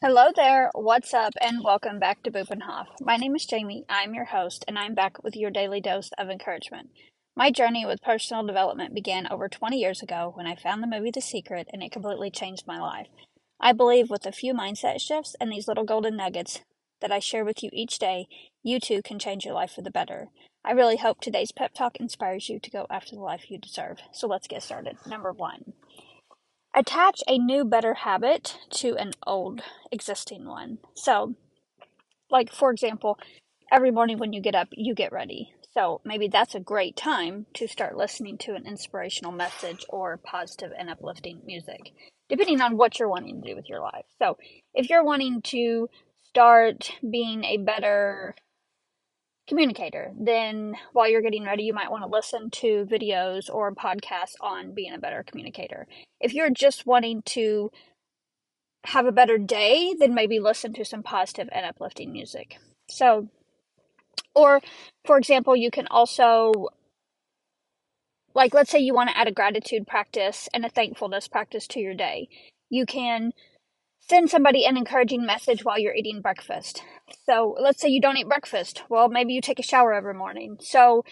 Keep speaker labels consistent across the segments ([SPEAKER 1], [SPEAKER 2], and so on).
[SPEAKER 1] Hello there, what's up, and welcome back to Bupenhof. My name is Jamie, I'm your host, and I'm back with your daily dose of encouragement. My journey with personal development began over 20 years ago when I found the movie The Secret, and it completely changed my life. I believe with a few mindset shifts and these little golden nuggets that I share with you each day, you too can change your life for the better. I really hope today's pep talk inspires you to go after the life you deserve. So let's get started. Number one. Attach a new, better habit to an old, existing one. So, like, for example, every morning when you get up, you get ready. So, maybe that's a great time to start listening to an inspirational message or positive and uplifting music, depending on what you're wanting to do with your life. So, if you're wanting to start being a better communicator. Then while you're getting ready, you might want to listen to videos or podcasts on being a better communicator. If you're just wanting to have a better day, then maybe listen to some positive and uplifting music. So, or for example, you can also, like, let's say you want to add a gratitude practice and a thankfulness practice to your day. You can send somebody an encouraging message while you're eating breakfast. So let's say you don't eat breakfast. Well, maybe you take a shower every morning. So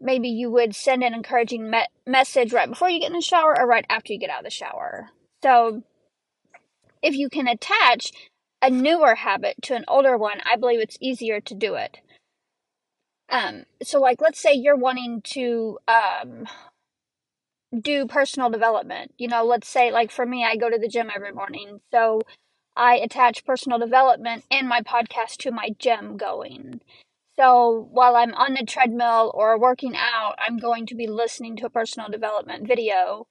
[SPEAKER 1] maybe you would send an encouraging me- message right before you get in the shower or right after you get out of the shower. So if you can attach a newer habit to an older one, I believe it's easier to do it. Um, so like let's say you're wanting to um do personal development. You know, let's say like for me I go to the gym every morning. So I attach personal development and my podcast to my gym going. So while I'm on the treadmill or working out, I'm going to be listening to a personal development video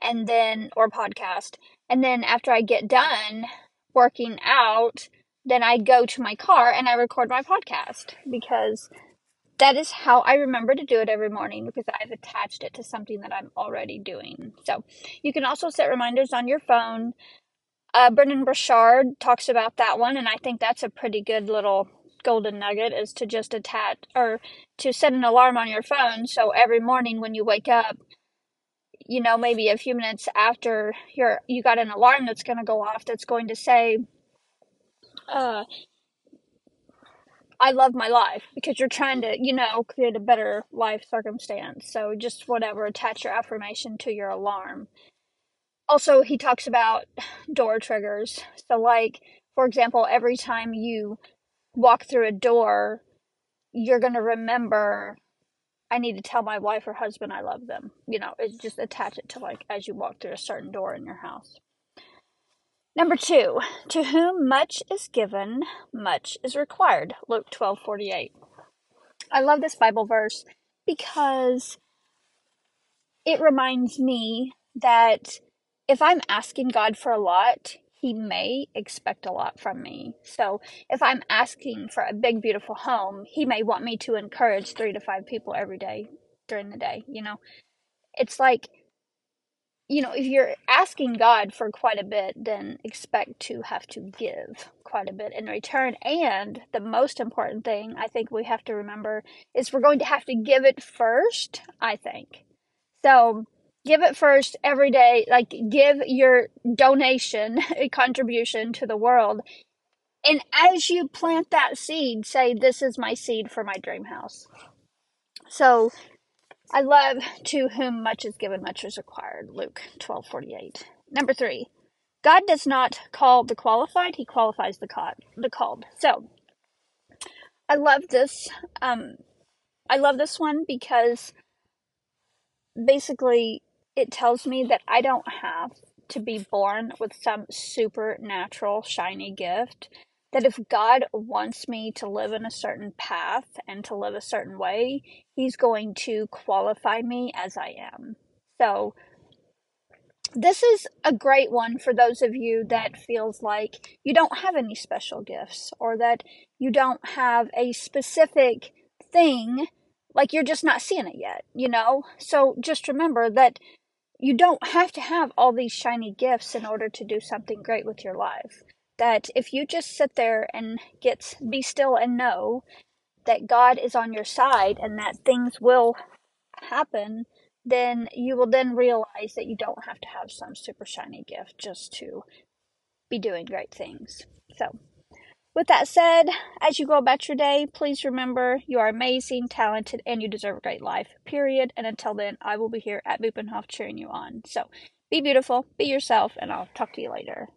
[SPEAKER 1] and then or podcast. And then after I get done working out, then I go to my car and I record my podcast because that is how I remember to do it every morning because I've attached it to something that I'm already doing. So you can also set reminders on your phone. Uh, Brendon Burchard talks about that one, and I think that's a pretty good little golden nugget is to just attach or to set an alarm on your phone so every morning when you wake up you know maybe a few minutes after you're you got an alarm that's going to go off that's going to say uh I love my life because you're trying to, you know, create a better life circumstance. So just whatever, attach your affirmation to your alarm. Also, he talks about door triggers. So, like, for example, every time you walk through a door, you're going to remember, I need to tell my wife or husband I love them. You know, it's just attach it to, like, as you walk through a certain door in your house. Number two, to whom much is given, much is required. Luke twelve forty eight. I love this Bible verse because it reminds me that if I'm asking God for a lot, He may expect a lot from me. So if I'm asking for a big, beautiful home, He may want me to encourage three to five people every day during the day. You know, it's like you know, if you're asking God for quite a bit, then expect to have to give quite a bit in return. And the most important thing I think we have to remember is we're going to have to give it first, I think. So give it first every day. Like, give your donation, a contribution to the world. And as you plant that seed, say, This is my seed for my dream house. So I love to whom much is given, much is required. Luke twelve forty eight. Number three, God does not call the qualified; He qualifies the. The called. So, I love this. Um, I love this one because basically it tells me that I don't have to be born with some supernatural shiny gift that if God wants me to live in a certain path and to live a certain way, He's going to qualify me as I am. So, this is a great one for those of you that feels like you don't have any special gifts or that you don't have a specific thing like you're just not seeing it yet you know so just remember that you don't have to have all these shiny gifts in order to do something great with your life that if you just sit there and get be still and know that God is on your side and that things will happen, then you will then realize that you don't have to have some super shiny gift just to be doing great things. So, with that said, as you go about your day, please remember you are amazing, talented, and you deserve a great life, period. And until then, I will be here at Bupenhof cheering you on. So be beautiful, be yourself, and I'll talk to you later.